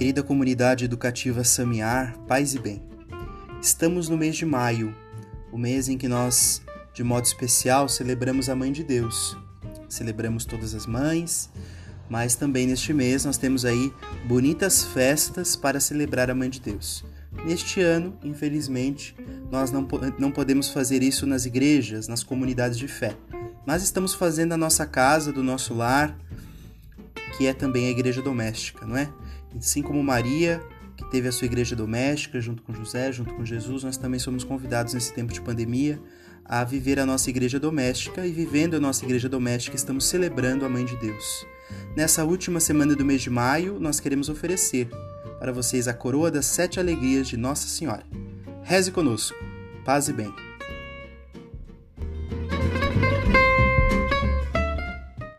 Querida comunidade educativa Samiar, paz e bem. Estamos no mês de maio, o mês em que nós, de modo especial, celebramos a Mãe de Deus. Celebramos todas as mães, mas também neste mês nós temos aí bonitas festas para celebrar a Mãe de Deus. Neste ano, infelizmente, nós não, não podemos fazer isso nas igrejas, nas comunidades de fé, mas estamos fazendo a nossa casa, do nosso lar, que é também a igreja doméstica, não é? Assim como Maria, que teve a sua igreja doméstica junto com José, junto com Jesus, nós também somos convidados nesse tempo de pandemia a viver a nossa igreja doméstica e vivendo a nossa igreja doméstica estamos celebrando a Mãe de Deus. Nessa última semana do mês de maio, nós queremos oferecer para vocês a coroa das sete alegrias de Nossa Senhora. Reze conosco. Paz e bem.